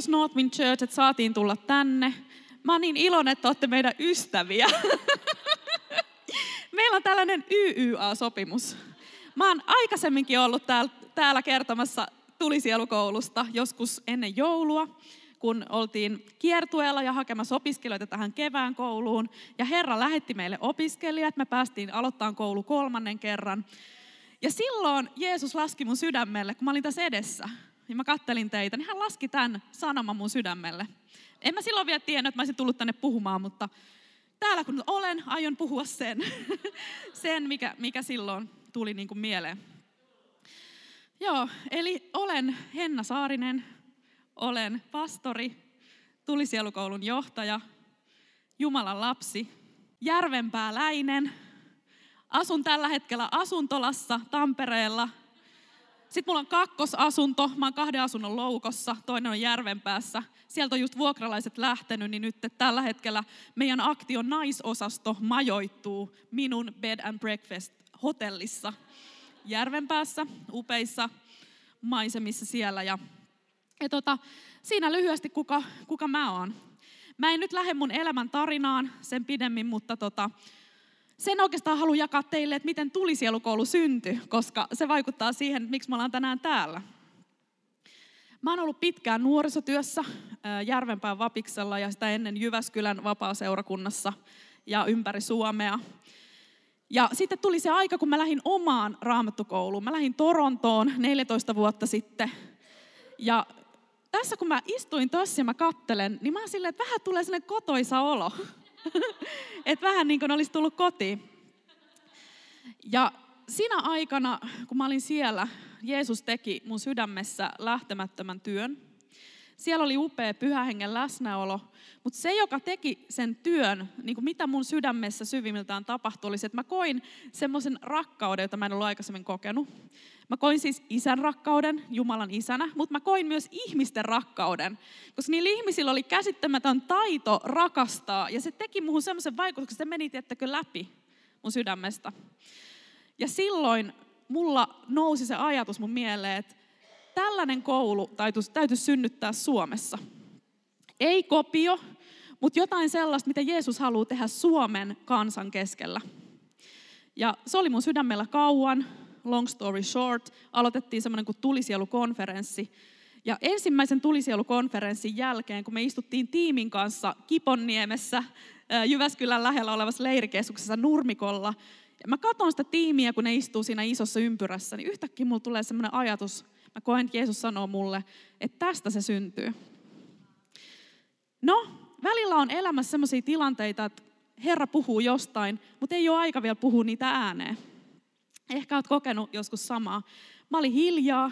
kiitos Northwind Church, että saatiin tulla tänne. Mä oon niin iloinen, että olette meidän ystäviä. Meillä on tällainen YYA-sopimus. Mä oon aikaisemminkin ollut täällä, täällä kertomassa tulisielukoulusta joskus ennen joulua, kun oltiin kiertueella ja hakemassa opiskelijoita tähän kevään kouluun. Ja Herra lähetti meille opiskelijat, me päästiin aloittamaan koulu kolmannen kerran. Ja silloin Jeesus laski mun sydämelle, kun mä olin tässä edessä, niin mä kattelin teitä, niin hän laski tämän sanoman mun sydämelle. En mä silloin vielä tiennyt, että mä olisin tullut tänne puhumaan, mutta täällä kun olen, aion puhua sen, sen mikä, mikä silloin tuli niin kuin mieleen. Joo, eli olen Henna Saarinen, olen pastori, tulisielukoulun johtaja, Jumalan lapsi, järvenpääläinen, asun tällä hetkellä asuntolassa Tampereella. Sitten mulla on kakkosasunto, mä oon kahden asunnon loukossa, toinen on Järvenpäässä. Sieltä on just vuokralaiset lähtenyt, niin nyt tällä hetkellä meidän aktion naisosasto majoittuu minun bed and breakfast hotellissa Järvenpäässä, upeissa maisemissa siellä. Ja, ja tota, siinä lyhyesti kuka, kuka mä oon. Mä en nyt lähde mun elämän tarinaan sen pidemmin, mutta tota, sen oikeastaan haluan jakaa teille, että miten tulisielukoulu syntyi, koska se vaikuttaa siihen, miksi me ollaan tänään täällä. Mä oon ollut pitkään nuorisotyössä Järvenpään Vapiksella ja sitä ennen Jyväskylän vapaaseurakunnassa ja ympäri Suomea. Ja sitten tuli se aika, kun mä lähdin omaan raamattukouluun. Mä lähdin Torontoon 14 vuotta sitten. Ja tässä kun mä istuin tossa ja mä kattelen, niin mä silleen, että vähän tulee sellainen kotoisa olo. että vähän niin kuin olisi tullut kotiin. Ja siinä aikana, kun mä olin siellä, Jeesus teki mun sydämessä lähtemättömän työn. Siellä oli upea pyhähengen läsnäolo, mutta se, joka teki sen työn, niin kuin mitä mun sydämessä syvimmiltään tapahtui, oli se, että mä koin semmoisen rakkauden, jota mä en ollut aikaisemmin kokenut. Mä koin siis isän rakkauden, Jumalan isänä, mutta mä koin myös ihmisten rakkauden, koska niillä ihmisillä oli käsittämätön taito rakastaa, ja se teki muuhun semmoisen vaikutuksen, että se meni, tiettäkö, läpi mun sydämestä. Ja silloin mulla nousi se ajatus mun mieleen, että tällainen koulu täytyisi, täytyisi synnyttää Suomessa. Ei kopio, mutta jotain sellaista, mitä Jeesus haluaa tehdä Suomen kansan keskellä. Ja se oli mun sydämellä kauan, long story short, aloitettiin semmoinen kuin tulisielukonferenssi. Ja ensimmäisen tulisielukonferenssin jälkeen, kun me istuttiin tiimin kanssa Kiponniemessä, Jyväskylän lähellä olevassa leirikeskuksessa Nurmikolla, ja mä katson sitä tiimiä, kun ne istuu siinä isossa ympyrässä, niin yhtäkkiä mulla tulee semmoinen ajatus, mä koen, että Jeesus sanoo mulle, että tästä se syntyy. No, välillä on elämässä sellaisia tilanteita, että Herra puhuu jostain, mutta ei ole aika vielä puhua niitä ääneen. Ehkä olet kokenut joskus samaa. Mä olin hiljaa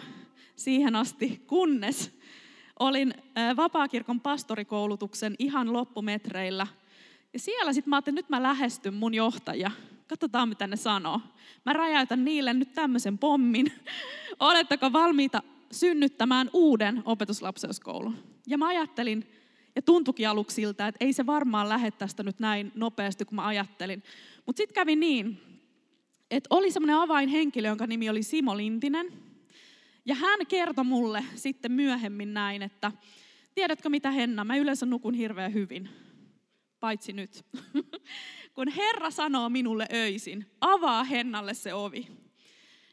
siihen asti, kunnes olin vapaakirkon pastorikoulutuksen ihan loppumetreillä. Ja siellä sitten mä ajattelin, että nyt mä lähestyn mun johtaja. Katsotaan, mitä ne sanoo. Mä räjäytän niille nyt tämmöisen pommin. Oletteko valmiita synnyttämään uuden opetuslapseuskoulun? Ja mä ajattelin, ja tuntukin aluksi siltä, että ei se varmaan lähde tästä nyt näin nopeasti kuin mä ajattelin. Mutta sitten kävi niin, että oli semmoinen avainhenkilö, jonka nimi oli Simo Lintinen. Ja hän kertoi mulle sitten myöhemmin näin, että tiedätkö mitä Henna, mä yleensä nukun hirveän hyvin, paitsi nyt. Kun Herra sanoo minulle öisin, avaa Hennalle se ovi.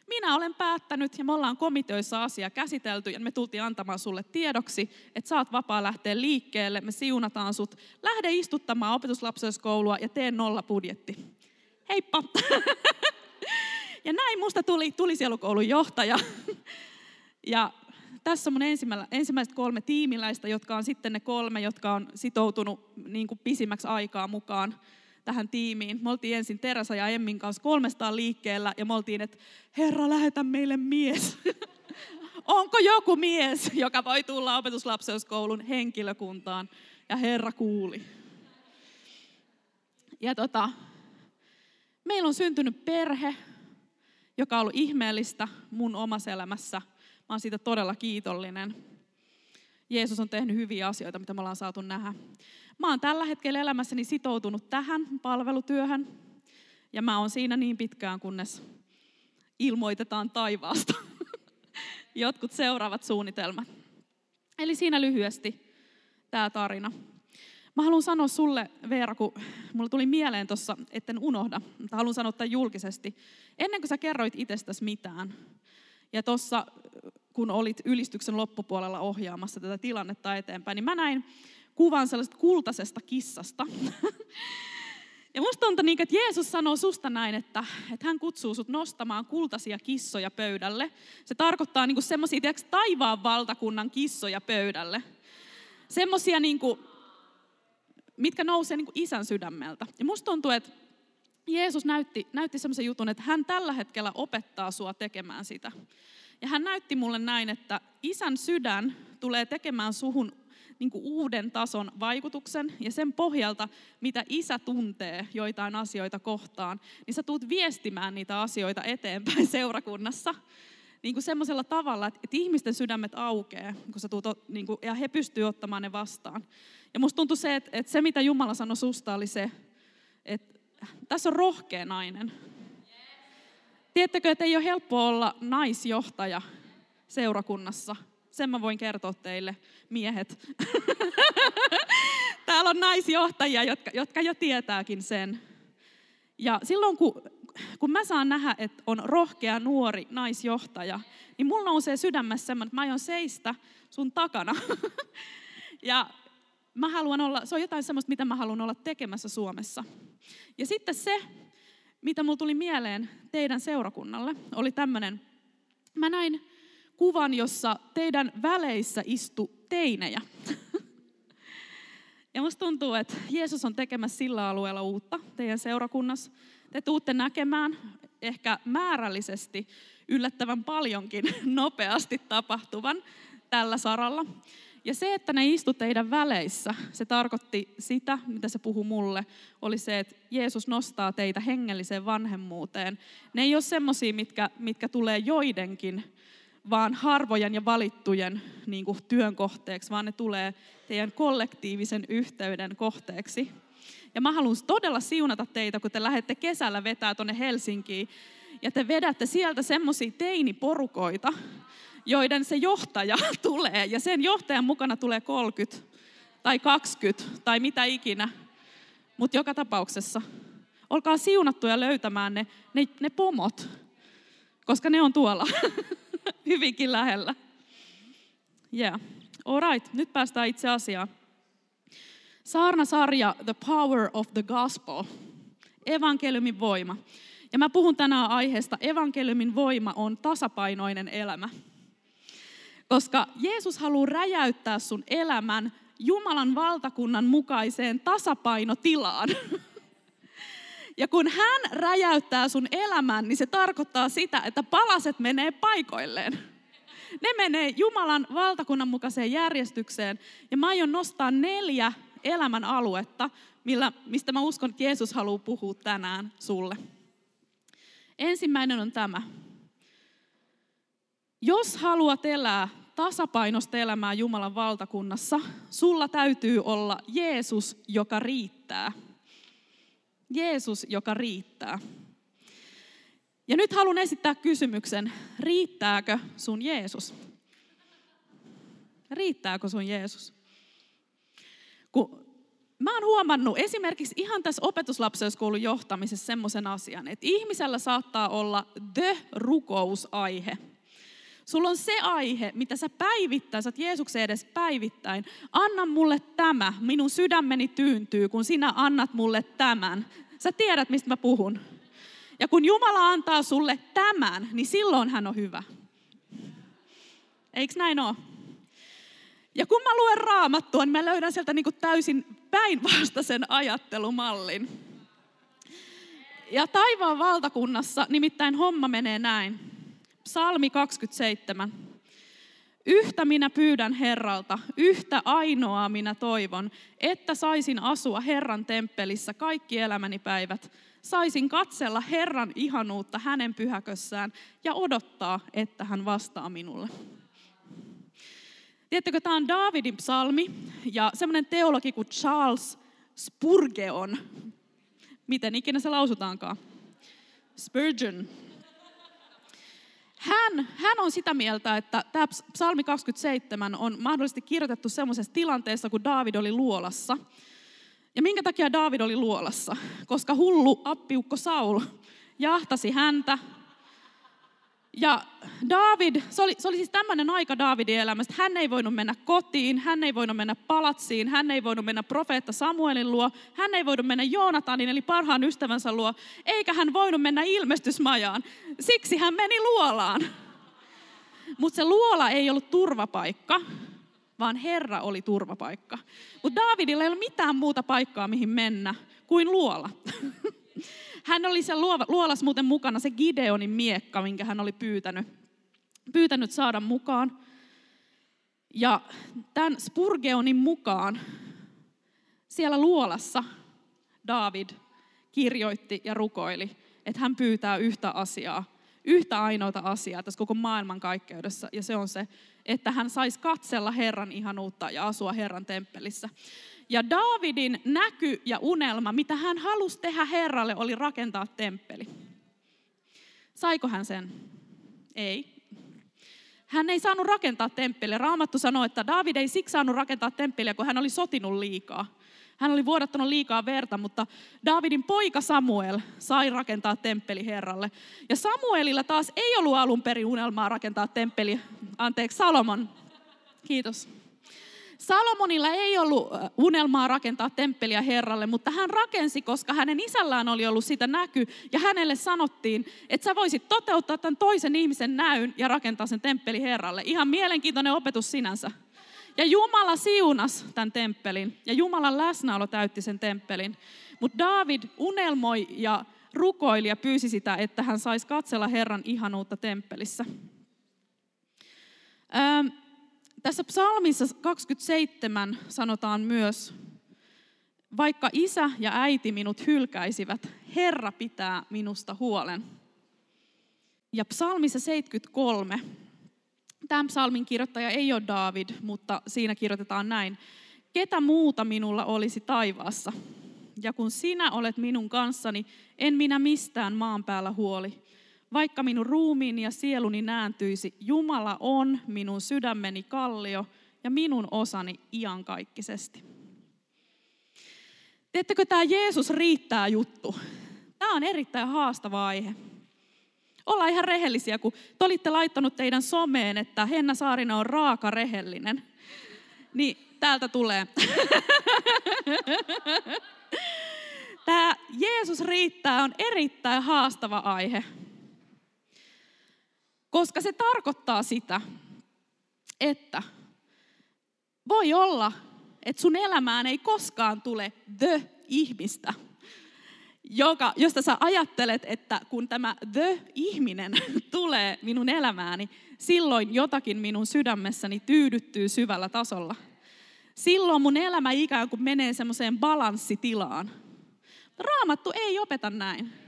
Minä olen päättänyt ja me ollaan komiteoissa asia käsitelty ja me tultiin antamaan sulle tiedoksi, että saat vapaa lähteä liikkeelle, me siunataan sut. Lähde istuttamaan opetuslapseuskoulua ja tee nolla budjetti. Heippa! Ja näin musta tuli tulisielukoulun johtaja. Ja tässä on mun ensimmäiset kolme tiimiläistä, jotka on sitten ne kolme, jotka on sitoutunut niin kuin pisimmäksi aikaa mukaan tähän tiimiin. Me oltiin ensin Teresa ja Emmin kanssa kolmestaan liikkeellä ja me oltiin, että Herra, lähetä meille mies. Onko joku mies, joka voi tulla opetuslapseuskoulun henkilökuntaan? Ja Herra kuuli. Ja tota, meillä on syntynyt perhe, joka on ollut ihmeellistä mun omassa elämässä. Mä oon siitä todella kiitollinen. Jeesus on tehnyt hyviä asioita, mitä me ollaan saatu nähdä. Mä oon tällä hetkellä elämässäni sitoutunut tähän palvelutyöhön. Ja mä oon siinä niin pitkään, kunnes ilmoitetaan taivaasta jotkut seuraavat suunnitelmat. Eli siinä lyhyesti tämä tarina. Mä haluan sanoa sulle, Veera, kun mulla tuli mieleen tuossa, etten unohda, mutta haluan sanoa tämän julkisesti. Ennen kuin sä kerroit itsestäsi mitään, ja tuossa kun olit ylistyksen loppupuolella ohjaamassa tätä tilannetta eteenpäin, niin mä näin kuvan sellaisesta kultaisesta kissasta. Ja musta tuntuu niin, että Jeesus sanoo susta näin, että, että hän kutsuu sut nostamaan kultaisia kissoja pöydälle. Se tarkoittaa niin semmoisia taivaan valtakunnan kissoja pöydälle. Semmoisia, niin mitkä nousee niin isän sydämeltä. Ja musta tuntuu, että Jeesus näytti, näytti semmoisen jutun, että hän tällä hetkellä opettaa sua tekemään sitä. Ja hän näytti mulle näin, että isän sydän tulee tekemään suhun niin kuin uuden tason vaikutuksen ja sen pohjalta, mitä isä tuntee joitain asioita kohtaan, niin sä tuut viestimään niitä asioita eteenpäin seurakunnassa niin kuin semmoisella tavalla, että, ihmisten sydämet aukeaa, kun sä tuut, niin kuin, ja he pystyvät ottamaan ne vastaan. Ja musta tuntui se, että, että se mitä Jumala sanoi susta oli se, että tässä on rohkea nainen. Tiedättekö, että ei ole helppo olla naisjohtaja seurakunnassa. Sen mä voin kertoa teille, miehet. Täällä on naisjohtajia, jotka, jotka jo tietääkin sen. Ja silloin kun, kun mä saan nähdä, että on rohkea nuori naisjohtaja, niin mulla nousee sydämessä semmoinen, että mä aion seistä sun takana. ja mä haluan olla, se on jotain semmoista, mitä mä haluan olla tekemässä Suomessa. Ja sitten se, mitä mulla tuli mieleen teidän seurakunnalle, oli tämmöinen, mä näin kuvan, jossa teidän väleissä istu teinejä. Ja musta tuntuu, että Jeesus on tekemässä sillä alueella uutta teidän seurakunnassa. Te tuutte näkemään ehkä määrällisesti yllättävän paljonkin nopeasti tapahtuvan tällä saralla. Ja se, että ne istu teidän väleissä, se tarkoitti sitä, mitä se puhuu mulle, oli se, että Jeesus nostaa teitä hengelliseen vanhemmuuteen. Ne ei ole semmoisia, mitkä, mitkä tulee joidenkin vaan harvojen ja valittujen niin kuin, työn kohteeksi, vaan ne tulee teidän kollektiivisen yhteyden kohteeksi. Ja mä haluan todella siunata teitä, kun te lähdette kesällä vetää tuonne Helsinkiin, ja te vedätte sieltä semmoisia teiniporukoita, joiden se johtaja tulee, ja sen johtajan mukana tulee 30 tai 20 tai mitä ikinä. Mutta joka tapauksessa, olkaa siunattuja löytämään ne, ne, ne pomot, koska ne on tuolla. hyvinkin lähellä. Yeah. All right, nyt päästään itse asiaan. Saarna-sarja The Power of the Gospel. Evankeliumin voima. Ja mä puhun tänään aiheesta, evankeliumin voima on tasapainoinen elämä. Koska Jeesus haluaa räjäyttää sun elämän Jumalan valtakunnan mukaiseen tasapainotilaan. Ja kun hän räjäyttää sun elämän, niin se tarkoittaa sitä, että palaset menee paikoilleen. Ne menee Jumalan valtakunnan mukaiseen järjestykseen. Ja mä aion nostaa neljä elämän aluetta, millä, mistä mä uskon, että Jeesus haluaa puhua tänään sulle. Ensimmäinen on tämä. Jos haluat elää tasapainosta elämää Jumalan valtakunnassa, sulla täytyy olla Jeesus, joka riittää – Jeesus, joka riittää. Ja nyt haluan esittää kysymyksen, riittääkö sun Jeesus? Riittääkö sun Jeesus? Kun mä oon huomannut esimerkiksi ihan tässä opetuslapseuskoulun johtamisessa semmoisen asian, että ihmisellä saattaa olla the-rukousaihe. Sulla on se aihe, mitä sä päivittäin, sä Jeesuksen edes päivittäin. Anna mulle tämä, minun sydämeni tyyntyy, kun sinä annat mulle tämän. Sä tiedät, mistä mä puhun. Ja kun Jumala antaa sulle tämän, niin silloin hän on hyvä. Eiks näin ole? Ja kun mä luen raamattua, niin mä löydän sieltä niin kuin täysin päinvastaisen ajattelumallin. Ja taivaan valtakunnassa nimittäin homma menee näin. Psalmi 27. Yhtä minä pyydän Herralta, yhtä ainoaa minä toivon, että saisin asua Herran temppelissä kaikki elämäni päivät. Saisin katsella Herran ihanuutta hänen pyhäkössään ja odottaa, että hän vastaa minulle. Tiedättekö, tämä on Davidin psalmi ja semmoinen teologi kuin Charles Spurgeon, miten ikinä se lausutaankaan, Spurgeon, hän, hän on sitä mieltä, että tämä psalmi 27 on mahdollisesti kirjoitettu semmoisessa tilanteessa, kun David oli luolassa. Ja minkä takia David oli luolassa? Koska hullu appiukko Saul jahtasi häntä ja David, se oli, se oli siis tämmöinen aika Davidin elämästä. Hän ei voinut mennä kotiin, hän ei voinut mennä palatsiin, hän ei voinut mennä profeetta Samuelin luo, hän ei voinut mennä Joonatanin eli parhaan ystävänsä luo, eikä hän voinut mennä ilmestysmajaan. Siksi hän meni luolaan. Mutta se luola ei ollut turvapaikka, vaan Herra oli turvapaikka. Mutta Davidilla ei ollut mitään muuta paikkaa, mihin mennä, kuin luola. Hän oli se luolas muuten mukana, se Gideonin miekka, minkä hän oli pyytänyt, pyytänyt saada mukaan. Ja tämän Spurgeonin mukaan siellä luolassa David kirjoitti ja rukoili, että hän pyytää yhtä asiaa, yhtä ainoata asiaa tässä koko maailman kaikkeudessa, ja se on se, että hän saisi katsella Herran ihanuutta ja asua Herran temppelissä. Ja Davidin näky ja unelma, mitä hän halusi tehdä Herralle, oli rakentaa temppeli. Saiko hän sen? Ei. Hän ei saanut rakentaa temppeliä. Raamattu sanoo, että David ei siksi saanut rakentaa temppeliä, kun hän oli sotinut liikaa. Hän oli vuodattanut liikaa verta, mutta Davidin poika Samuel sai rakentaa temppeli Herralle. Ja Samuelilla taas ei ollut alun perin unelmaa rakentaa temppeli, anteeksi Salomon. Kiitos. Salomonilla ei ollut unelmaa rakentaa temppeliä Herralle, mutta hän rakensi, koska hänen isällään oli ollut sitä näky. Ja hänelle sanottiin, että sä voisit toteuttaa tämän toisen ihmisen näyn ja rakentaa sen temppeli Herralle. Ihan mielenkiintoinen opetus sinänsä. Ja Jumala siunas tämän temppelin ja Jumalan läsnäolo täytti sen temppelin. Mutta David unelmoi ja rukoili ja pyysi sitä, että hän saisi katsella Herran ihanuutta temppelissä. Öö, tässä psalmissa 27 sanotaan myös, vaikka isä ja äiti minut hylkäisivät, Herra pitää minusta huolen. Ja psalmissa 73, tämän psalmin kirjoittaja ei ole David, mutta siinä kirjoitetaan näin. Ketä muuta minulla olisi taivaassa? Ja kun sinä olet minun kanssani, en minä mistään maan päällä huoli. Vaikka minun ruumiini ja sieluni nääntyisi, Jumala on minun sydämeni kallio ja minun osani iankaikkisesti. Tiedättekö, tämä Jeesus riittää juttu. Tämä on erittäin haastava aihe. Ollaan ihan rehellisiä, kun te olitte laittanut teidän someen, että Henna Saarina on raaka rehellinen. Niin täältä tulee. Tämä Jeesus riittää on erittäin haastava aihe. Koska se tarkoittaa sitä, että voi olla, että sun elämään ei koskaan tule the-ihmistä, joka, josta sä ajattelet, että kun tämä the-ihminen tulee minun elämääni, silloin jotakin minun sydämessäni tyydyttyy syvällä tasolla. Silloin mun elämä ikään kuin menee semmoiseen balanssitilaan. Raamattu ei opeta näin.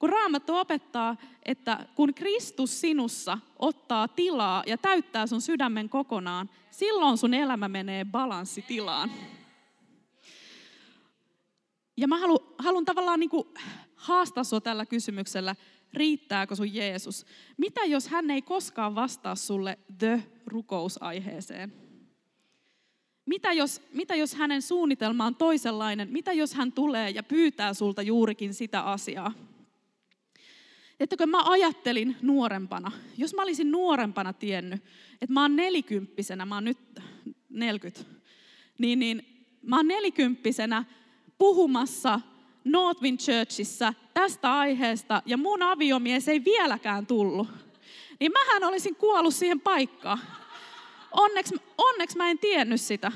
Kun Raamattu opettaa, että kun Kristus sinussa ottaa tilaa ja täyttää sun sydämen kokonaan, silloin sun elämä menee balanssitilaan. Ja mä haluan, haluan tavallaan niin haastaa sua tällä kysymyksellä, riittääkö sun Jeesus? Mitä jos hän ei koskaan vastaa sulle the-rukousaiheeseen? Mitä jos, mitä jos hänen suunnitelma on toisenlainen? Mitä jos hän tulee ja pyytää sulta juurikin sitä asiaa? Että kun mä ajattelin nuorempana, jos mä olisin nuorempana tiennyt, että mä oon nelikymppisenä, mä oon nyt 40, niin, niin mä oon nelikymppisenä puhumassa Northwind Churchissa tästä aiheesta ja mun aviomies ei vieläkään tullut, niin mähän olisin kuollut siihen paikkaan. Onneksi, onneksi mä en tiennyt sitä.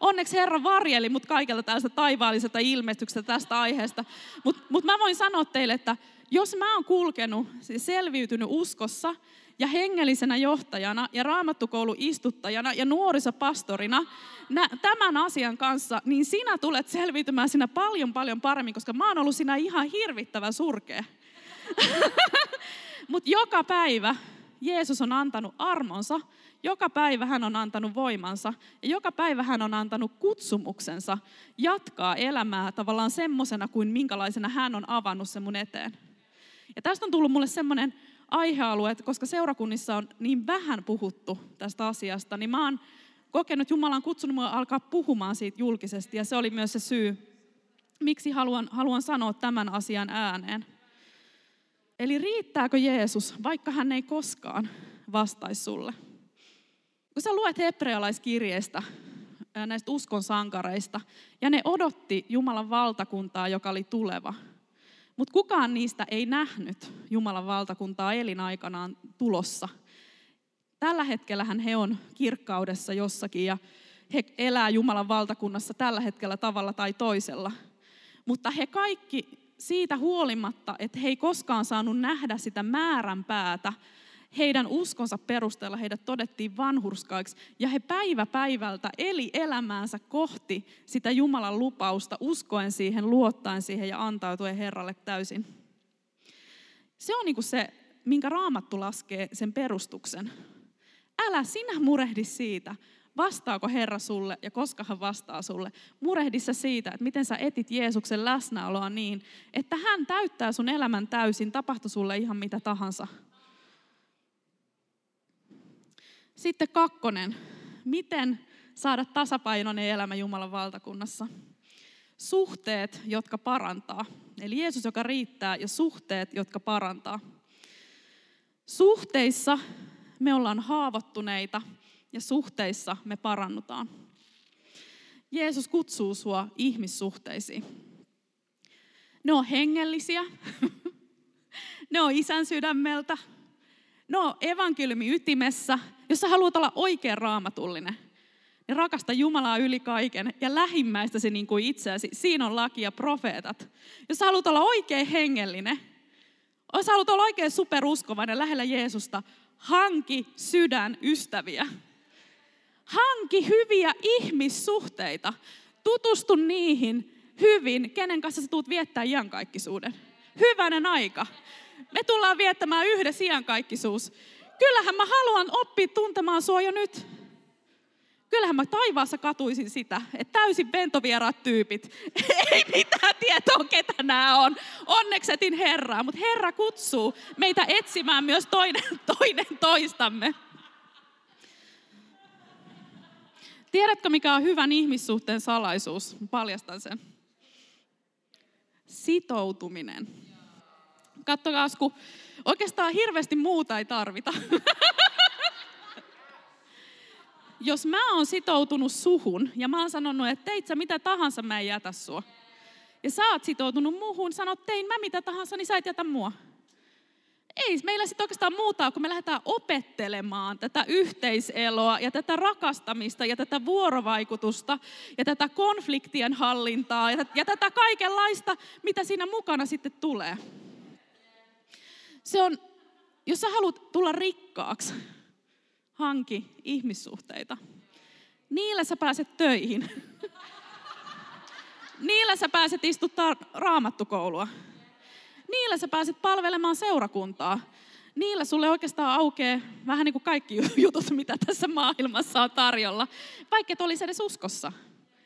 onneksi Herra varjeli mut kaikelta tällaista taivaalliselta ilmestyksestä tästä aiheesta. Mutta mut mä voin sanoa teille, että jos mä oon kulkenut, siis selviytynyt uskossa ja hengellisenä johtajana ja raamattukoulu istuttajana ja nuorisopastorina nä, tämän asian kanssa, niin sinä tulet selviytymään sinä paljon paljon paremmin, koska mä oon ollut siinä ihan hirvittävän surkea. Mutta joka päivä Jeesus on antanut armonsa, joka päivä hän on antanut voimansa ja joka päivä hän on antanut kutsumuksensa jatkaa elämää tavallaan semmoisena kuin minkälaisena hän on avannut sen mun eteen. Ja tästä on tullut mulle semmoinen aihealue, että koska seurakunnissa on niin vähän puhuttu tästä asiasta, niin mä oon kokenut, että Jumala on kutsunut mua alkaa puhumaan siitä julkisesti ja se oli myös se syy, miksi haluan, haluan sanoa tämän asian ääneen. Eli riittääkö Jeesus, vaikka hän ei koskaan vastaisi sulle? Kun sä luet hebrealaiskirjeestä näistä uskon sankareista, ja ne odotti Jumalan valtakuntaa, joka oli tuleva. Mutta kukaan niistä ei nähnyt Jumalan valtakuntaa elinaikanaan tulossa. Tällä hetkellähän he on kirkkaudessa jossakin ja he elää Jumalan valtakunnassa tällä hetkellä tavalla tai toisella. Mutta he kaikki siitä huolimatta, että he ei koskaan saanut nähdä sitä määränpäätä, heidän uskonsa perusteella heidät todettiin vanhurskaiksi ja he päivä päivältä eli elämäänsä kohti sitä Jumalan lupausta, uskoen siihen, luottaen siihen ja antautuen Herralle täysin. Se on niin se, minkä raamattu laskee sen perustuksen. Älä sinä murehdi siitä, vastaako Herra sulle ja koska hän vastaa sulle. Murehdissa siitä, että miten sä etit Jeesuksen läsnäoloa niin, että hän täyttää sun elämän täysin, tapahtu sulle ihan mitä tahansa. Sitten kakkonen. Miten saada tasapainoinen elämä Jumalan valtakunnassa? Suhteet, jotka parantaa. Eli Jeesus, joka riittää, ja suhteet, jotka parantaa. Suhteissa me ollaan haavoittuneita, ja suhteissa me parannutaan. Jeesus kutsuu sua ihmissuhteisiin. Ne on hengellisiä, ne on isän sydämeltä, ne on evankeliumi ytimessä. Jos sä haluat olla oikein raamatullinen, niin rakasta Jumalaa yli kaiken ja lähimmäistäsi niin kuin itseäsi. Siinä on laki ja profeetat. Jos sä haluat olla oikein hengellinen, jos sä haluat olla oikein superuskovainen lähellä Jeesusta, hanki sydän ystäviä. Hanki hyviä ihmissuhteita. Tutustu niihin hyvin, kenen kanssa sä tuut viettää iankaikkisuuden. Hyvänen aika. Me tullaan viettämään yhdessä iankaikkisuus. Kyllähän mä haluan oppia tuntemaan sua jo nyt. Kyllähän mä taivaassa katuisin sitä, että täysin ventovieraat tyypit. Ei mitään tietoa, ketä nämä on. Onneksi etin Herraa, mutta Herra kutsuu meitä etsimään myös toinen, toinen toistamme. Tiedätkö, mikä on hyvän ihmissuhteen salaisuus? Paljastan sen. Sitoutuminen. Kattokaa, kun oikeastaan hirveästi muuta ei tarvita. Jos mä oon sitoutunut suhun ja mä oon sanonut, että teit sä mitä tahansa, mä en jätä sua. Ja sä oot sitoutunut muuhun, sanot tein mä mitä tahansa, niin sä et jätä mua ei meillä sitten oikeastaan muuta, kun me lähdetään opettelemaan tätä yhteiseloa ja tätä rakastamista ja tätä vuorovaikutusta ja tätä konfliktien hallintaa ja, ja tätä kaikenlaista, mitä siinä mukana sitten tulee. Se on, jos sä haluat tulla rikkaaksi, hanki ihmissuhteita. Niillä sä pääset töihin. Niillä sä pääset istuttaa raamattukoulua. Niillä sä pääset palvelemaan seurakuntaa. Niillä sulle oikeastaan aukeaa vähän niin kuin kaikki jutut, mitä tässä maailmassa on tarjolla. Vaikka et olisi edes uskossa,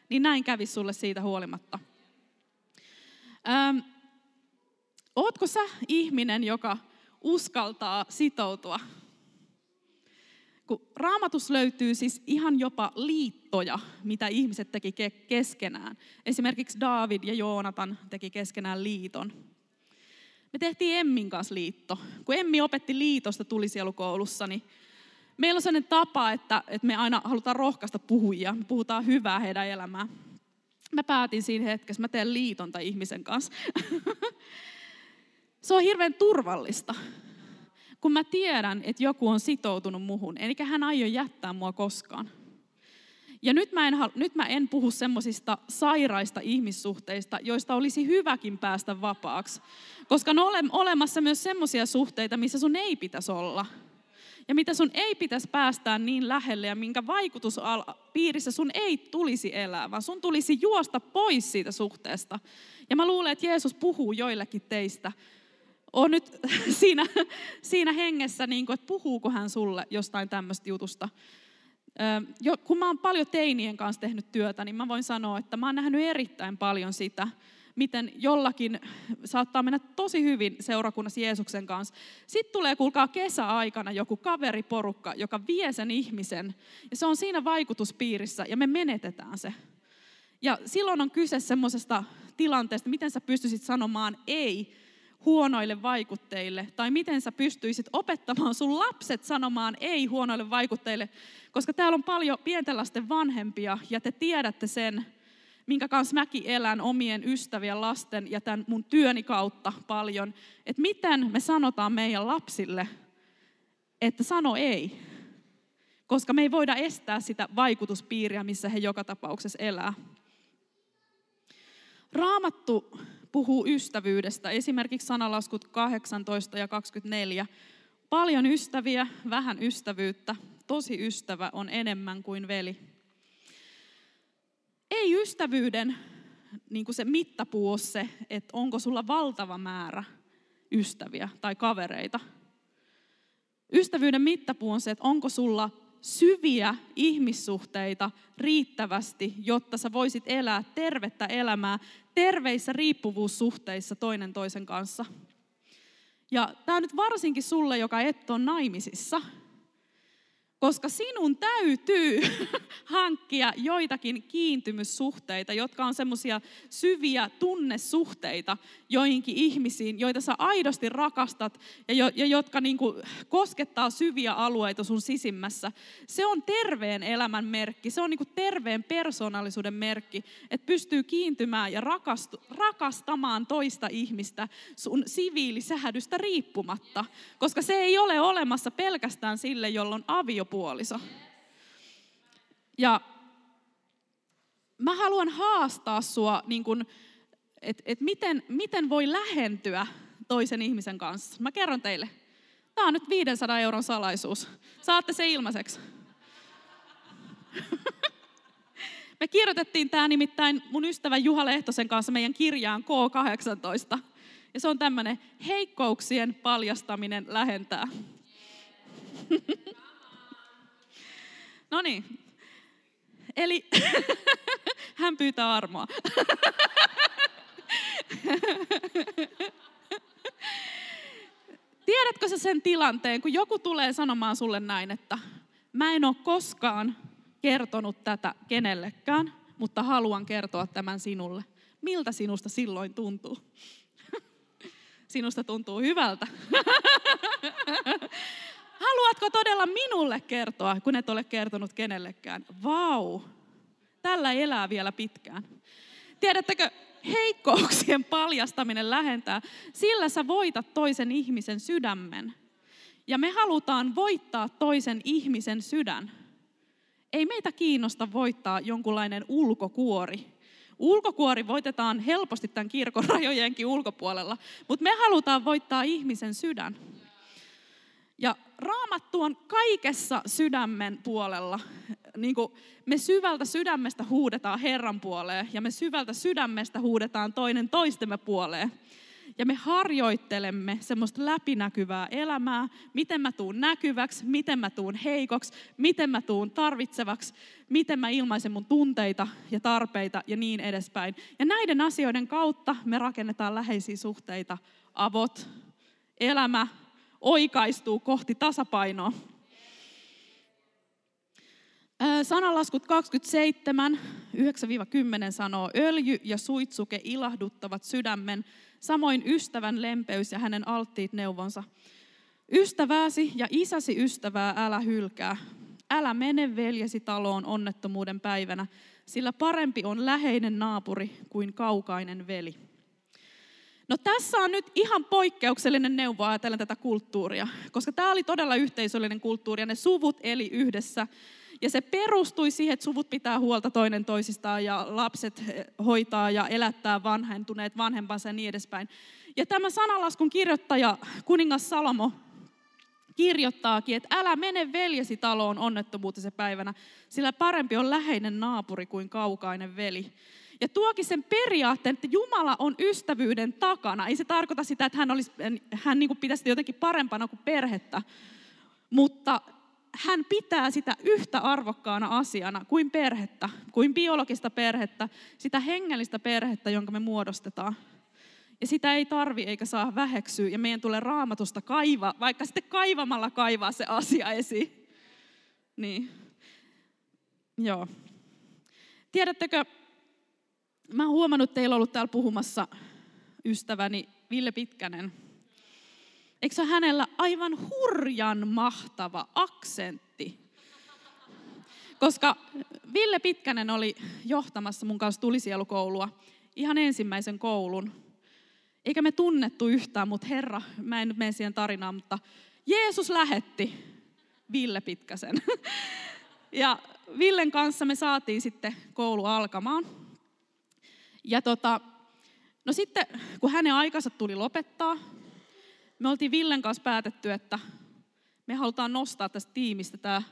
niin näin kävi sulle siitä huolimatta. Öm, ootko sä ihminen, joka uskaltaa sitoutua? Kun raamatus löytyy siis ihan jopa liittoja, mitä ihmiset teki keskenään. Esimerkiksi David ja Joonatan teki keskenään liiton. Me tehtiin Emmin kanssa liitto. Kun Emmi opetti liitosta tulisielukoulussa, niin meillä on sellainen tapa, että, että me aina halutaan rohkaista puhujia. Me puhutaan hyvää heidän elämään. Mä päätin siinä hetkessä, mä teen liitonta ihmisen kanssa. Se on hirveän turvallista, kun mä tiedän, että joku on sitoutunut muhun, eli hän aio jättää mua koskaan. Ja nyt mä en, nyt mä en puhu semmoisista sairaista ihmissuhteista, joista olisi hyväkin päästä vapaaksi. Koska on ole, olemassa myös semmoisia suhteita, missä sun ei pitäisi olla. Ja mitä sun ei pitäisi päästää niin lähelle ja minkä vaikutuspiirissä sun ei tulisi elää, vaan sun tulisi juosta pois siitä suhteesta. Ja mä luulen, että Jeesus puhuu joillekin teistä. On nyt siinä, siinä hengessä, niin kuin, että puhuuko hän sulle jostain tämmöistä jutusta jo, kun mä oon paljon teinien kanssa tehnyt työtä, niin mä voin sanoa, että mä oon nähnyt erittäin paljon sitä, miten jollakin saattaa mennä tosi hyvin seurakunnassa Jeesuksen kanssa. Sitten tulee, kuulkaa, kesäaikana joku kaveriporukka, joka vie sen ihmisen, ja se on siinä vaikutuspiirissä, ja me menetetään se. Ja silloin on kyse semmoisesta tilanteesta, miten sä pystyisit sanomaan ei huonoille vaikutteille, tai miten sä pystyisit opettamaan sun lapset sanomaan ei huonoille vaikutteille, koska täällä on paljon pienten lasten vanhempia, ja te tiedätte sen, minkä kanssa mäkin elän omien ystävien, lasten ja tämän mun työni kautta paljon, että miten me sanotaan meidän lapsille, että sano ei, koska me ei voida estää sitä vaikutuspiiriä, missä he joka tapauksessa elää. Raamattu puhuu ystävyydestä, esimerkiksi sanalaskut 18 ja 24. Paljon ystäviä, vähän ystävyyttä, tosi ystävä on enemmän kuin veli. Ei ystävyyden niin kuin se mittapuu ole se, että onko sulla valtava määrä ystäviä tai kavereita. Ystävyyden mittapuu on se, että onko sulla syviä ihmissuhteita riittävästi, jotta sä voisit elää tervettä elämää terveissä riippuvuussuhteissa toinen toisen kanssa. Ja tämä nyt varsinkin sulle, joka et ole naimisissa – koska sinun täytyy hankkia joitakin kiintymyssuhteita, jotka on semmoisia syviä tunnesuhteita joihinkin ihmisiin, joita sä aidosti rakastat ja, jo, ja jotka niin kuin koskettaa syviä alueita sun sisimmässä. Se on terveen elämän merkki, se on niin kuin terveen persoonallisuuden merkki, että pystyy kiintymään ja rakastu, rakastamaan toista ihmistä sun siviilisähdystä riippumatta, koska se ei ole olemassa pelkästään sille, jolloin avio puoliso. Ja mä haluan haastaa sua, niin että et miten, miten voi lähentyä toisen ihmisen kanssa. Mä kerron teille. Tämä on nyt 500 euron salaisuus. Saatte se ilmaiseksi. Me kirjoitettiin tämä nimittäin mun ystävän Juha Lehtosen kanssa meidän kirjaan K18. Ja se on tämmöinen heikkouksien paljastaminen lähentää. No niin. Eli hän pyytää armoa. Tiedätkö sä sen tilanteen, kun joku tulee sanomaan sulle näin, että mä en ole koskaan kertonut tätä kenellekään, mutta haluan kertoa tämän sinulle. Miltä sinusta silloin tuntuu? Sinusta tuntuu hyvältä. Haluatko todella minulle kertoa, kun et ole kertonut kenellekään? Vau, tällä elää vielä pitkään. Tiedättekö, heikkouksien paljastaminen lähentää, sillä sä voitat toisen ihmisen sydämen. Ja me halutaan voittaa toisen ihmisen sydän. Ei meitä kiinnosta voittaa jonkunlainen ulkokuori. Ulkokuori voitetaan helposti tämän kirkon rajojenkin ulkopuolella, mutta me halutaan voittaa ihmisen sydän. Ja raamattu on kaikessa sydämen puolella. Niin kuin me syvältä sydämestä huudetaan Herran puoleen ja me syvältä sydämestä huudetaan toinen toistemme puoleen. Ja me harjoittelemme semmoista läpinäkyvää elämää, miten mä tuun näkyväksi, miten mä tuun heikoksi, miten mä tuun tarvitsevaksi, miten mä ilmaisen mun tunteita ja tarpeita ja niin edespäin. Ja näiden asioiden kautta me rakennetaan läheisiä suhteita, avot, elämä, oikaistuu kohti tasapainoa. Sananlaskut 27, 9-10 sanoo, öljy ja suitsuke ilahduttavat sydämen, samoin ystävän lempeys ja hänen alttiit neuvonsa. Ystävääsi ja isäsi ystävää älä hylkää. Älä mene veljesi taloon onnettomuuden päivänä, sillä parempi on läheinen naapuri kuin kaukainen veli. No tässä on nyt ihan poikkeuksellinen neuvo ajatellen tätä kulttuuria, koska tämä oli todella yhteisöllinen kulttuuri ja ne suvut eli yhdessä. Ja se perustui siihen, että suvut pitää huolta toinen toisistaan ja lapset hoitaa ja elättää vanhentuneet vanhempansa ja niin edespäin. Ja tämä sanalaskun kirjoittaja, kuningas Salomo, kirjoittaakin, että älä mene veljesi taloon onnettomuutisen päivänä, sillä parempi on läheinen naapuri kuin kaukainen veli. Ja tuokin sen periaatteen, että Jumala on ystävyyden takana. Ei se tarkoita sitä, että hän, olisi, hän niin kuin pitäisi jotenkin parempana kuin perhettä, mutta hän pitää sitä yhtä arvokkaana asiana kuin perhettä, kuin biologista perhettä, sitä hengellistä perhettä, jonka me muodostetaan. Ja sitä ei tarvi eikä saa väheksyä, ja meidän tulee raamatusta kaivaa, vaikka sitten kaivamalla kaivaa se asia esiin. Niin. Joo. Tiedättekö, mä oon huomannut, että teillä on ollut täällä puhumassa ystäväni Ville Pitkänen. Eikö se hänellä aivan hurjan mahtava aksentti? Koska Ville Pitkänen oli johtamassa mun kanssa tulisielukoulua, ihan ensimmäisen koulun. Eikä me tunnettu yhtään, mutta Herra, mä en nyt mene siihen tarinaan, mutta Jeesus lähetti Ville Pitkäsen. Ja Villen kanssa me saatiin sitten koulu alkamaan. Ja tota, no sitten, kun hänen aikansa tuli lopettaa, me oltiin Villen kanssa päätetty, että me halutaan nostaa tästä tiimistä tämä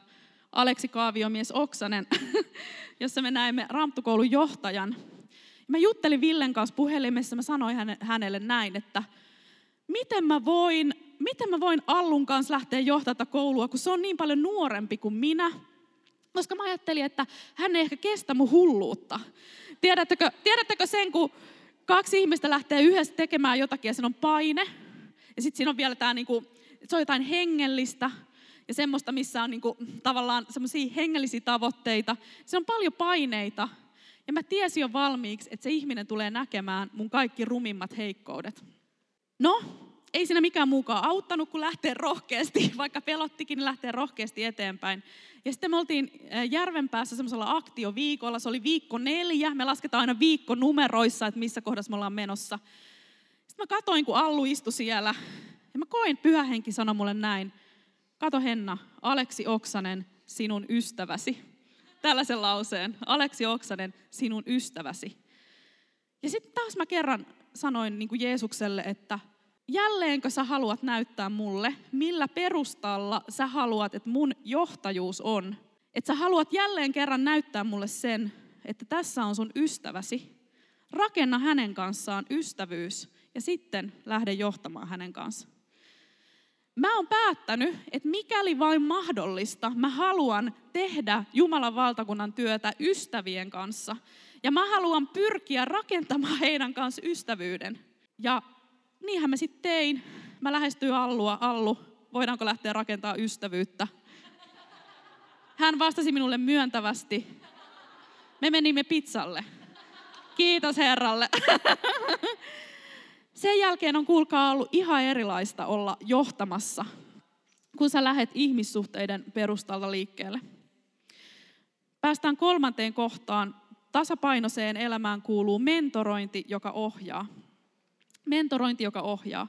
Aleksi Kaaviomies Oksanen, jossa me näemme Ramtukoulun johtajan. Mä juttelin Villen kanssa puhelimessa, mä sanoin hänelle näin, että miten mä voin, miten mä voin Allun kanssa lähteä johtaa koulua, kun se on niin paljon nuorempi kuin minä. Koska mä ajattelin, että hän ei ehkä kestä mun hulluutta. Tiedättekö, tiedättekö sen, kun kaksi ihmistä lähtee yhdessä tekemään jotakin ja siinä on paine. Ja sitten siinä on vielä tämä, niinku, se on jotain hengellistä ja semmoista, missä on niinku, tavallaan semmoisia hengellisiä tavoitteita. Se on paljon paineita. Ja mä tiesin jo valmiiksi, että se ihminen tulee näkemään mun kaikki rumimmat heikkoudet. No, ei siinä mikään muukaan auttanut, kun lähtee rohkeasti, vaikka pelottikin, niin lähtee rohkeasti eteenpäin. Ja sitten me oltiin Järvenpäässä semmoisella aktioviikolla, se oli viikko neljä, me lasketaan aina viikko numeroissa, että missä kohdassa me ollaan menossa. Sitten mä katoin, kun Allu istui siellä, ja mä koin, pyhähenki sanoi mulle näin, kato Henna, Aleksi Oksanen, sinun ystäväsi. Tällaisen lauseen, Aleksi Oksanen, sinun ystäväsi. Ja sitten taas mä kerran sanoin niin kuin Jeesukselle, että jälleenkö sä haluat näyttää mulle, millä perustalla sä haluat, että mun johtajuus on. Että sä haluat jälleen kerran näyttää mulle sen, että tässä on sun ystäväsi. Rakenna hänen kanssaan ystävyys ja sitten lähde johtamaan hänen kanssaan. Mä oon päättänyt, että mikäli vain mahdollista, mä haluan tehdä Jumalan valtakunnan työtä ystävien kanssa. Ja mä haluan pyrkiä rakentamaan heidän kanssa ystävyyden. Ja niinhän mä sitten tein. Mä lähestyin Allua, Allu, voidaanko lähteä rakentamaan ystävyyttä? Hän vastasi minulle myöntävästi. Me menimme pizzalle. Kiitos Herralle. Sen jälkeen on kuulkaa ollut ihan erilaista olla johtamassa, kun sä lähet ihmissuhteiden perustalta liikkeelle. Päästään kolmanteen kohtaan. Tasapainoiseen elämään kuuluu mentorointi, joka ohjaa. Mentorointi, joka ohjaa.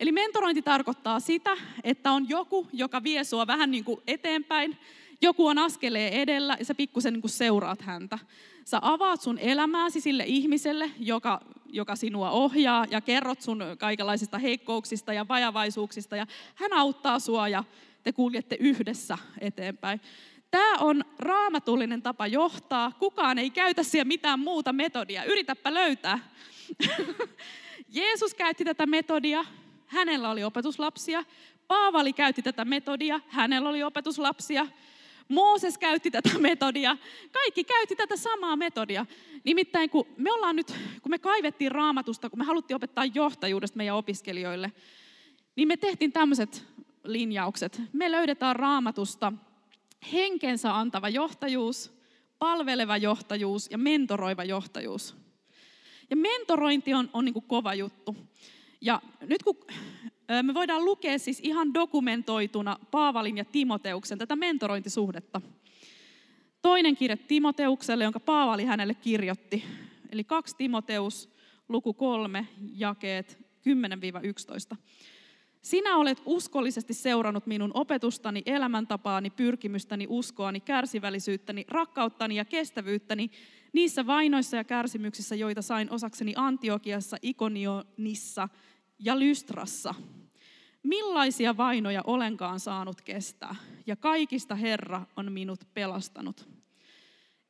Eli mentorointi tarkoittaa sitä, että on joku, joka vie sua vähän niin kuin eteenpäin, joku on askeleen edellä ja sä pikkusen niin kuin seuraat häntä. Sä avaat sun elämääsi sille ihmiselle, joka, joka sinua ohjaa ja kerrot sun kaikenlaisista heikkouksista ja vajavaisuuksista ja hän auttaa sua ja te kuljette yhdessä eteenpäin. Tämä on raamatullinen tapa johtaa. Kukaan ei käytä siellä mitään muuta metodia. Yritäpä löytää. Jeesus käytti tätä metodia, hänellä oli opetuslapsia. Paavali käytti tätä metodia, hänellä oli opetuslapsia. Mooses käytti tätä metodia. Kaikki käytti tätä samaa metodia. Nimittäin kun me ollaan nyt, kun me kaivettiin raamatusta, kun me haluttiin opettaa johtajuudesta meidän opiskelijoille, niin me tehtiin tämmöiset linjaukset. Me löydetään raamatusta henkensä antava johtajuus, palveleva johtajuus ja mentoroiva johtajuus. Ja mentorointi on, on niin kuin kova juttu. Ja nyt kun me voidaan lukea siis ihan dokumentoituna Paavalin ja Timoteuksen tätä mentorointisuhdetta. Toinen kirje Timoteukselle, jonka Paavali hänelle kirjoitti. Eli kaksi Timoteus, luku kolme, jakeet 10-11. Sinä olet uskollisesti seurannut minun opetustani, elämäntapaani, pyrkimystäni, uskoani, kärsivällisyyttäni, rakkauttani ja kestävyyttäni niissä vainoissa ja kärsimyksissä, joita sain osakseni Antiokiassa, Ikonionissa ja Lystrassa. Millaisia vainoja olenkaan saanut kestää, ja kaikista Herra on minut pelastanut.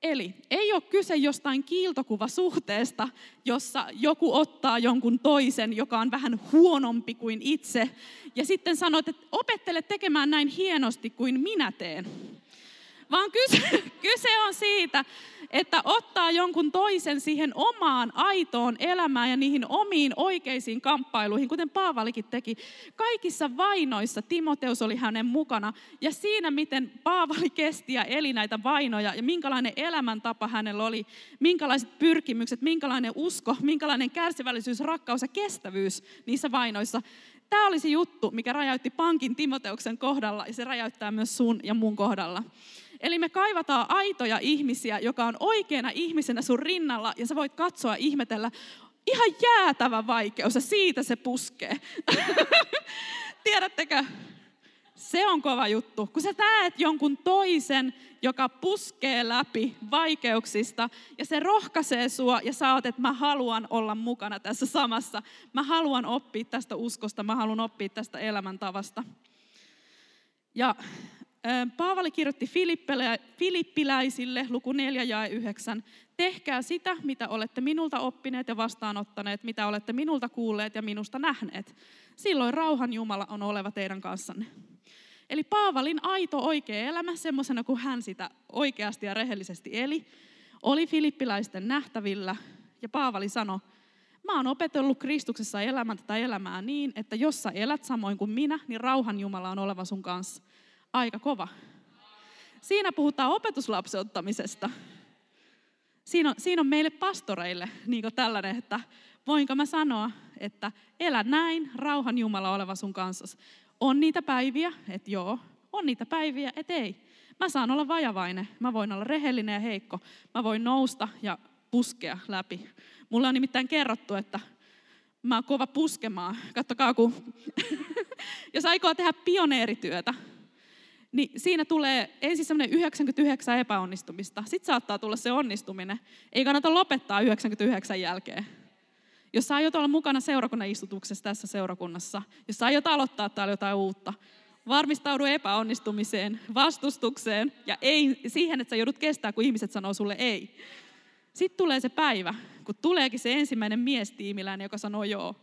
Eli ei ole kyse jostain kiiltokuvasuhteesta, jossa joku ottaa jonkun toisen, joka on vähän huonompi kuin itse, ja sitten sanoo, että opettele tekemään näin hienosti kuin minä teen. Vaan kyse, kyse on siitä, että ottaa jonkun toisen siihen omaan aitoon elämään ja niihin omiin oikeisiin kamppailuihin, kuten Paavalikin teki. Kaikissa vainoissa Timoteus oli hänen mukana ja siinä, miten Paavali kesti ja eli näitä vainoja ja minkälainen elämäntapa hänellä oli, minkälaiset pyrkimykset, minkälainen usko, minkälainen kärsivällisyys, rakkaus ja kestävyys niissä vainoissa. Tämä olisi juttu, mikä räjäytti pankin Timoteuksen kohdalla ja se räjäyttää myös sun ja mun kohdalla. Eli me kaivataan aitoja ihmisiä, joka on oikeana ihmisenä sun rinnalla, ja sä voit katsoa ihmetellä, ihan jäätävä vaikeus, ja siitä se puskee. Tiedättekö, se on kova juttu. Kun sä näet jonkun toisen, joka puskee läpi vaikeuksista ja se rohkaisee sua ja sä oot, että mä haluan olla mukana tässä samassa. Mä haluan oppia tästä uskosta, mä haluan oppia tästä elämäntavasta. Ja Paavali kirjoitti Filippiläisille, luku 4 ja 9, tehkää sitä, mitä olette minulta oppineet ja vastaanottaneet, mitä olette minulta kuulleet ja minusta nähneet. Silloin rauhan Jumala on oleva teidän kanssanne. Eli Paavalin aito oikea elämä, semmoisena kuin hän sitä oikeasti ja rehellisesti eli, oli filippiläisten nähtävillä. Ja Paavali sanoi, mä oon opetellut Kristuksessa elämän tätä elämää niin, että jos sä elät samoin kuin minä, niin rauhan Jumala on oleva sun kanssa aika kova. Siinä puhutaan opetuslapseuttamisesta. Siinä on, siinä on meille pastoreille niin tällainen, että voinko mä sanoa, että elä näin, rauhan Jumala oleva sun kanssa. On niitä päiviä, että joo, on niitä päiviä, että ei. Mä saan olla vajavainen, mä voin olla rehellinen ja heikko, mä voin nousta ja puskea läpi. Mulla on nimittäin kerrottu, että mä oon kova puskemaan. Kattokaa, kun jos aikoo tehdä pioneerityötä, niin siinä tulee ensin semmoinen 99 epäonnistumista. Sitten saattaa tulla se onnistuminen. Ei kannata lopettaa 99 jälkeen. Jos sä aiot olla mukana seurakunnan istutuksessa tässä seurakunnassa, jos sä aiot aloittaa täällä jotain uutta, varmistaudu epäonnistumiseen, vastustukseen ja ei siihen, että sä joudut kestää, kun ihmiset sanoo sulle ei. Sitten tulee se päivä, kun tuleekin se ensimmäinen miestiimiläinen, joka sanoo joo.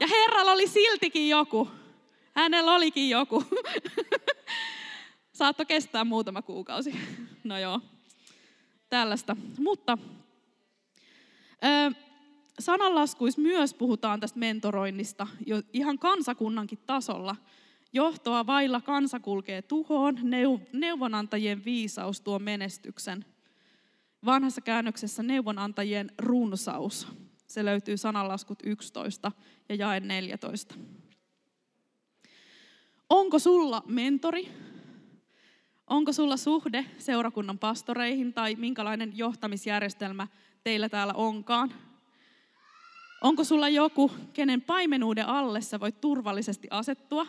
Ja Herralla oli siltikin joku. Hänellä olikin joku. Saatto kestää muutama kuukausi. No joo, tällaista. Mutta sananlaskuissa myös puhutaan tästä mentoroinnista jo ihan kansakunnankin tasolla. Johtoa vailla kansa kulkee tuhoon, neuvonantajien viisaus tuo menestyksen. Vanhassa käännöksessä neuvonantajien runsaus. Se löytyy sananlaskut 11 ja jae 14. Onko sulla mentori, Onko sulla suhde seurakunnan pastoreihin tai minkälainen johtamisjärjestelmä teillä täällä onkaan? Onko sulla joku, kenen paimenuuden alle sä voit turvallisesti asettua,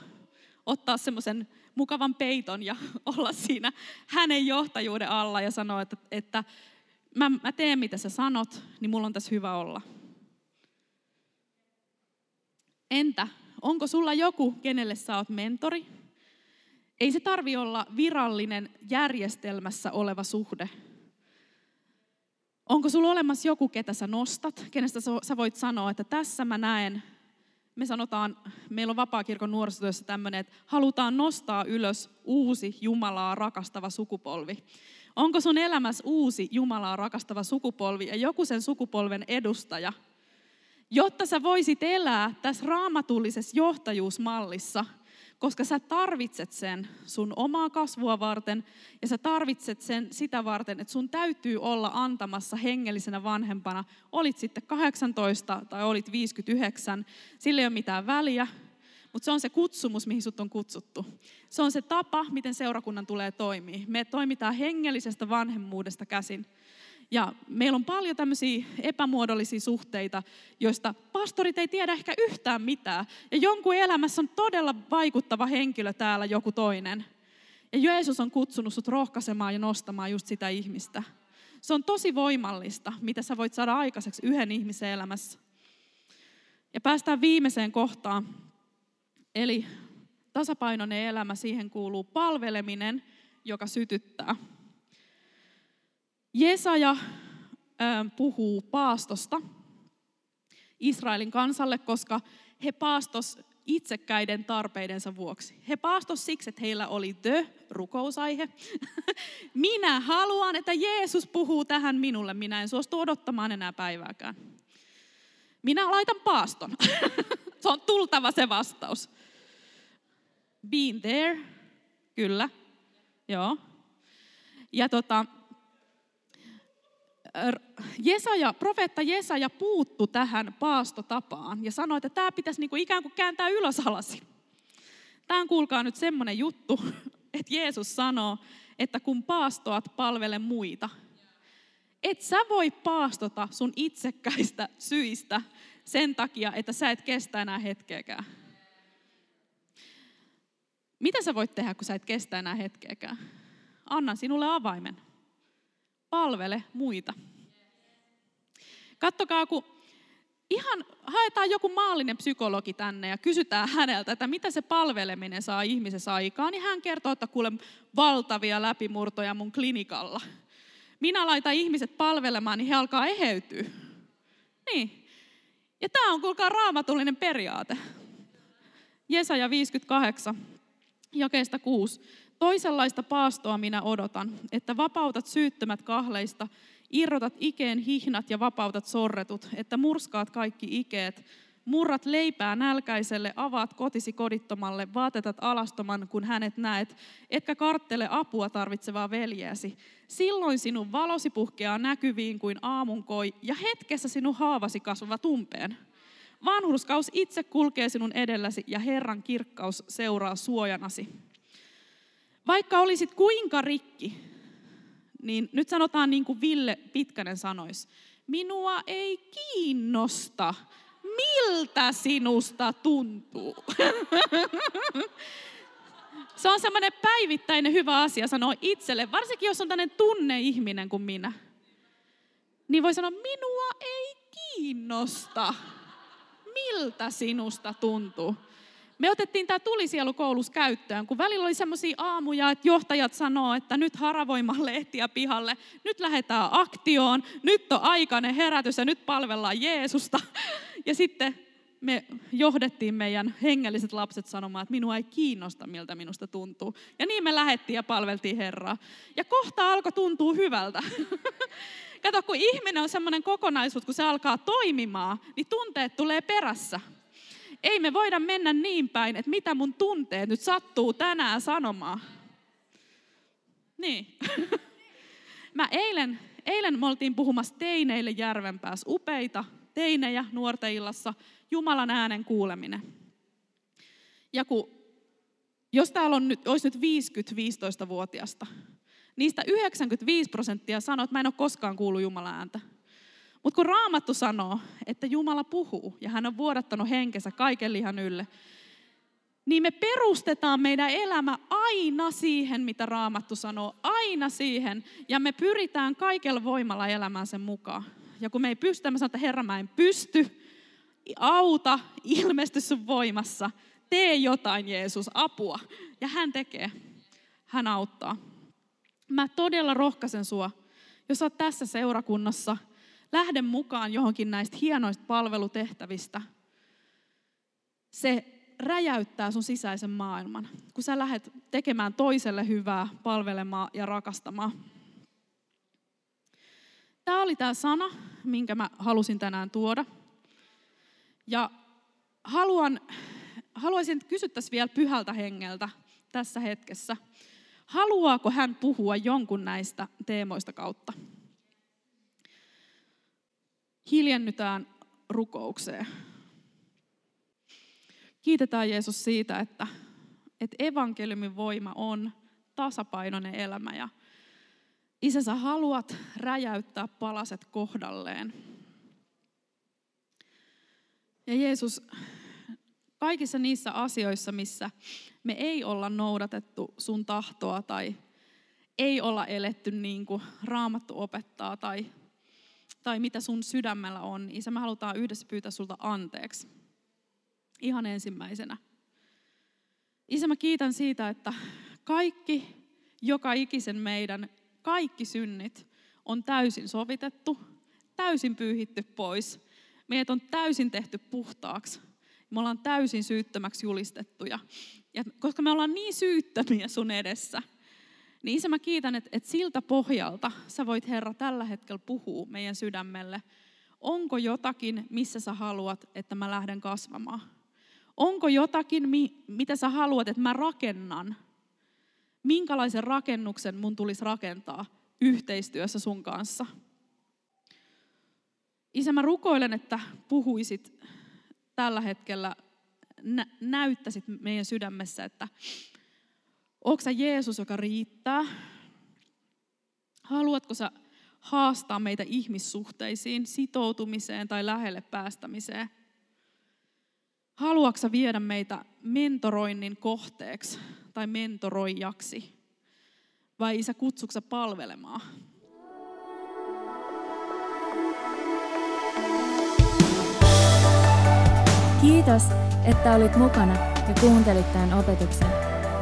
ottaa semmoisen mukavan peiton ja olla siinä hänen johtajuuden alla ja sanoa, että, että mä, mä teen mitä sä sanot, niin mulla on tässä hyvä olla. Entä, onko sulla joku, kenelle sä oot mentori, ei se tarvi olla virallinen järjestelmässä oleva suhde. Onko sulla olemassa joku, ketä sä nostat, kenestä sä voit sanoa, että tässä mä näen, me sanotaan, meillä on vapaakirkon nuorisotyössä tämmöinen, että halutaan nostaa ylös uusi Jumalaa rakastava sukupolvi. Onko sun elämässä uusi Jumalaa rakastava sukupolvi ja joku sen sukupolven edustaja, jotta sä voisit elää tässä raamatullisessa johtajuusmallissa – koska sä tarvitset sen sun omaa kasvua varten ja sä tarvitset sen sitä varten, että sun täytyy olla antamassa hengellisenä vanhempana. Olit sitten 18 tai olit 59, sillä ei ole mitään väliä, mutta se on se kutsumus, mihin sut on kutsuttu. Se on se tapa, miten seurakunnan tulee toimia. Me toimitaan hengellisestä vanhemmuudesta käsin. Ja meillä on paljon tämmöisiä epämuodollisia suhteita, joista pastorit ei tiedä ehkä yhtään mitään. Ja jonkun elämässä on todella vaikuttava henkilö täällä joku toinen. Ja Jeesus on kutsunut sut rohkaisemaan ja nostamaan just sitä ihmistä. Se on tosi voimallista, mitä sä voit saada aikaiseksi yhden ihmisen elämässä. Ja päästään viimeiseen kohtaan. Eli tasapainoinen elämä, siihen kuuluu palveleminen, joka sytyttää. Jesaja puhuu paastosta Israelin kansalle, koska he paastos itsekkäiden tarpeidensa vuoksi. He paastos siksi, että heillä oli the rukousaihe. Minä haluan, että Jeesus puhuu tähän minulle. Minä en suostu odottamaan enää päivääkään. Minä laitan paaston. se on tultava se vastaus. Been there. Kyllä. Joo. Ja tota, Jesaja, profeetta Jesaja puuttu tähän paastotapaan ja sanoi, että tämä pitäisi niinku ikään kuin kääntää ylös alasi. Tämä on kuulkaa nyt semmoinen juttu, että Jeesus sanoo, että kun paastoat, palvele muita. Et sä voi paastota sun itsekkäistä syistä sen takia, että sä et kestä enää hetkeäkään. Mitä sä voit tehdä, kun sä et kestä enää hetkeäkään? Anna sinulle avaimen palvele muita. Kattokaa, kun ihan haetaan joku maallinen psykologi tänne ja kysytään häneltä, että mitä se palveleminen saa ihmisessä aikaan, niin hän kertoo, että kuule valtavia läpimurtoja mun klinikalla. Minä laitan ihmiset palvelemaan, niin he alkaa eheytyä. Niin. Ja tämä on kuulkaa raamatullinen periaate. Jesaja 58, jakeesta 6. Toisenlaista paastoa minä odotan, että vapautat syyttömät kahleista, irrotat ikeen hihnat ja vapautat sorretut, että murskaat kaikki ikeet, murrat leipää nälkäiselle, avaat kotisi kodittomalle, vaatetat alastoman, kun hänet näet, etkä karttele apua tarvitsevaa veljeäsi. Silloin sinun valosi puhkeaa näkyviin kuin aamunkoi, ja hetkessä sinun haavasi kasvavat umpeen. Vanhurskaus itse kulkee sinun edelläsi, ja Herran kirkkaus seuraa suojanasi. Vaikka olisit kuinka rikki, niin nyt sanotaan niin kuin Ville Pitkänen sanoisi, minua ei kiinnosta, miltä sinusta tuntuu. Se on semmoinen päivittäinen hyvä asia sanoa itselle, varsinkin jos on tämmöinen tunneihminen kuin minä. Niin voi sanoa, minua ei kiinnosta, miltä sinusta tuntuu. Me otettiin tämä tulisielukoulus käyttöön, kun välillä oli semmoisia aamuja, että johtajat sanoo, että nyt haravoimaan lehtiä pihalle, nyt lähdetään aktioon, nyt on aikainen herätys ja nyt palvellaan Jeesusta. Ja sitten me johdettiin meidän hengelliset lapset sanomaan, että minua ei kiinnosta, miltä minusta tuntuu. Ja niin me lähettiin ja palveltiin Herraa. Ja kohta alkoi tuntua hyvältä. Kato, kun ihminen on semmoinen kokonaisuus, kun se alkaa toimimaan, niin tunteet tulee perässä. Ei me voida mennä niin päin, että mitä mun tunteet nyt sattuu tänään sanomaan. Niin. Mä eilen, eilen me oltiin puhumassa teineille järvenpäässä. Upeita teinejä nuorten illassa. Jumalan äänen kuuleminen. Ja kun, jos täällä on nyt, olisi nyt 50-15-vuotiasta, niistä 95 prosenttia sanoo, että mä en ole koskaan kuullut Jumalan ääntä. Mutta kun Raamattu sanoo, että Jumala puhuu ja hän on vuodattanut henkensä kaiken lihan ylle, niin me perustetaan meidän elämä aina siihen, mitä Raamattu sanoo, aina siihen. Ja me pyritään kaikella voimalla elämään sen mukaan. Ja kun me ei pysty, me sanotaan, että Herra, mä en pysty, auta, ilmesty sun voimassa, tee jotain Jeesus, apua. Ja hän tekee, hän auttaa. Mä todella rohkaisen sua, jos olet tässä seurakunnassa – lähde mukaan johonkin näistä hienoista palvelutehtävistä. Se räjäyttää sun sisäisen maailman, kun sä lähdet tekemään toiselle hyvää, palvelemaan ja rakastamaan. Tämä oli tämä sana, minkä mä halusin tänään tuoda. Ja haluan, haluaisin, että kysyttäisiin vielä pyhältä hengeltä tässä hetkessä. Haluaako hän puhua jonkun näistä teemoista kautta? Hiljennytään rukoukseen. Kiitetään Jeesus siitä, että, että evankeliumin voima on tasapainoinen elämä ja Isä, sä haluat räjäyttää palaset kohdalleen. Ja Jeesus, kaikissa niissä asioissa, missä me ei olla noudatettu sun tahtoa tai ei olla eletty niin kuin raamattu opettaa tai, tai mitä sun sydämellä on, Isä, me halutaan yhdessä pyytää sulta anteeksi. Ihan ensimmäisenä. Isä, mä kiitän siitä, että kaikki, joka ikisen meidän, kaikki synnit on täysin sovitettu, täysin pyyhitty pois. Meidät on täysin tehty puhtaaksi. Me ollaan täysin syyttömäksi julistettuja. Ja koska me ollaan niin syyttömiä sun edessä, niin isä mä kiitän, että, että siltä pohjalta sä voit Herra tällä hetkellä puhua meidän sydämelle. Onko jotakin, missä sä haluat, että mä lähden kasvamaan? Onko jotakin, mitä sä haluat, että mä rakennan? Minkälaisen rakennuksen mun tulisi rakentaa yhteistyössä sun kanssa? Isä, mä rukoilen, että puhuisit tällä hetkellä, nä- näyttäisit meidän sydämessä, että onko sä Jeesus, joka riittää? Haluatko sä haastaa meitä ihmissuhteisiin, sitoutumiseen tai lähelle päästämiseen? Haluatko viedä meitä mentoroinnin kohteeksi tai mentoroijaksi? Vai isä kutsuksa palvelemaan? Kiitos, että olit mukana ja kuuntelit tämän opetuksen.